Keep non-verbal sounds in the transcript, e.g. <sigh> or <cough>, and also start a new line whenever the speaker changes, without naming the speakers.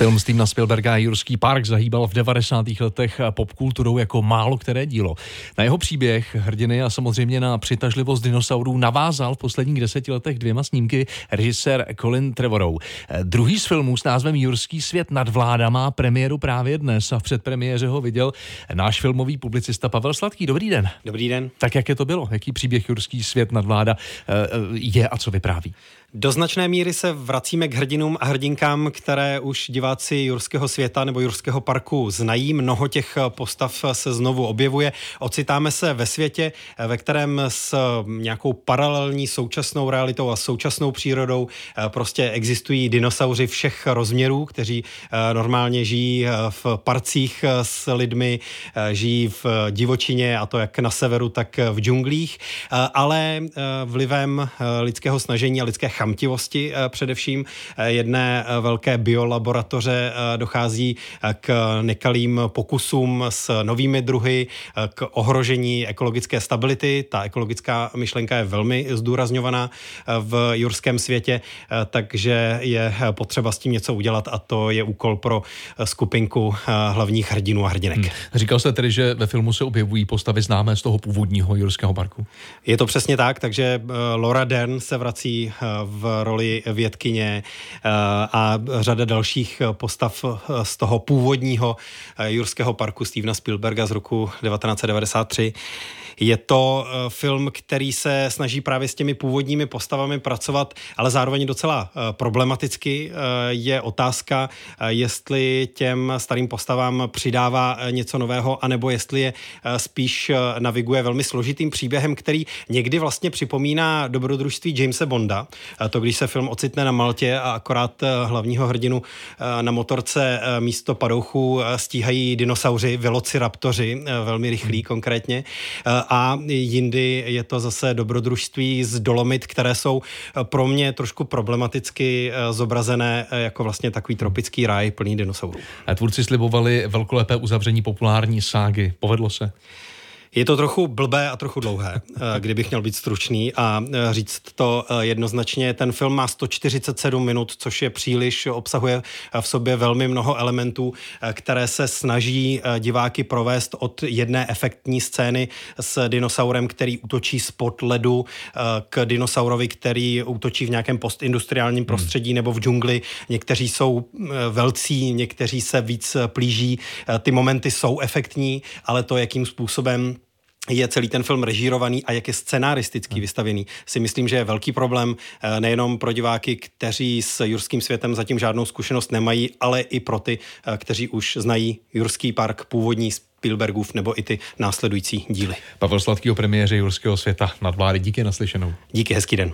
Film Stevena Spielberga Jurský park zahýbal v 90. letech popkulturou jako málo které dílo. Na jeho příběh, hrdiny a samozřejmě na přitažlivost dinosaurů navázal v posledních deseti letech dvěma snímky režisér Colin Trevorrow. Druhý z filmů s názvem Jurský svět nad vláda má premiéru právě dnes a v předpremiéře ho viděl náš filmový publicista Pavel Sladký. Dobrý den.
Dobrý den.
Tak jak je to bylo? Jaký příběh Jurský svět nad vláda eh, je a co vypráví?
Do značné míry se vracíme k hrdinům a hrdinkám, které už diváci Jurského světa nebo Jurského parku znají. Mnoho těch postav se znovu objevuje. Ocitáme se ve světě, ve kterém s nějakou paralelní současnou realitou a současnou přírodou prostě existují dinosauři všech rozměrů, kteří normálně žijí v parcích s lidmi, žijí v divočině a to jak na severu, tak v džunglích, ale vlivem lidského snažení a lidské chamtivosti eh, především eh, jedné eh, velké biolaboratoře dochází k nekalým pokusům s novými druhy, k ohrožení ekologické stability. Ta ekologická myšlenka je velmi zdůrazňovaná v jurském světě, takže je potřeba s tím něco udělat a to je úkol pro skupinku hlavních hrdinů a hrdinek. Hmm.
Říkal jste tedy, že ve filmu se objevují postavy známé z toho původního jurského parku?
Je to přesně tak, takže Laura Dern se vrací v roli vědkyně eh, a řada dalších postav eh, z toho původního eh, Jurského parku Stevena Spielberga z roku 1993. Je to film, který se snaží právě s těmi původními postavami pracovat, ale zároveň docela problematicky. Je otázka, jestli těm starým postavám přidává něco nového, anebo jestli je spíš naviguje velmi složitým příběhem, který někdy vlastně připomíná dobrodružství Jamesa Bonda. To, když se film ocitne na Maltě a akorát hlavního hrdinu na motorce místo padouchů stíhají dinosauři, velociraptoři, velmi rychlí hmm. konkrétně a jindy je to zase dobrodružství z Dolomit, které jsou pro mě trošku problematicky eh, zobrazené eh, jako vlastně takový tropický ráj plný dinosaurů.
A tvůrci slibovali velkolepé uzavření populární ságy. Povedlo se?
Je to trochu blbé a trochu dlouhé, <laughs> eh, kdybych měl být stručný a eh, říct to eh, jednoznačně. Ten film má 147 minut, což je příliš, obsahuje v sobě velmi mnoho elementů, které se snaží diváky provést od jedné efektní scény s dinosaurem, který útočí spod ledu, k dinosaurovi, který útočí v nějakém postindustriálním hmm. prostředí nebo v džungli. Někteří jsou velcí, někteří se víc plíží. Ty momenty jsou efektní, ale to, jakým způsobem je celý ten film režírovaný a jak je scenaristicky hmm. vystavěný, si myslím, že je velký problém eh, nejenom pro diváky, kteří s jurským světem zatím žádnou zkušenost nemají, ale i pro ty, eh, kteří už znají Jurský park původní Spielbergův nebo i ty následující díly.
Pavel Sladký o premiéře Jurského světa nad vlády. Díky naslyšenou.
Díky, hezký den.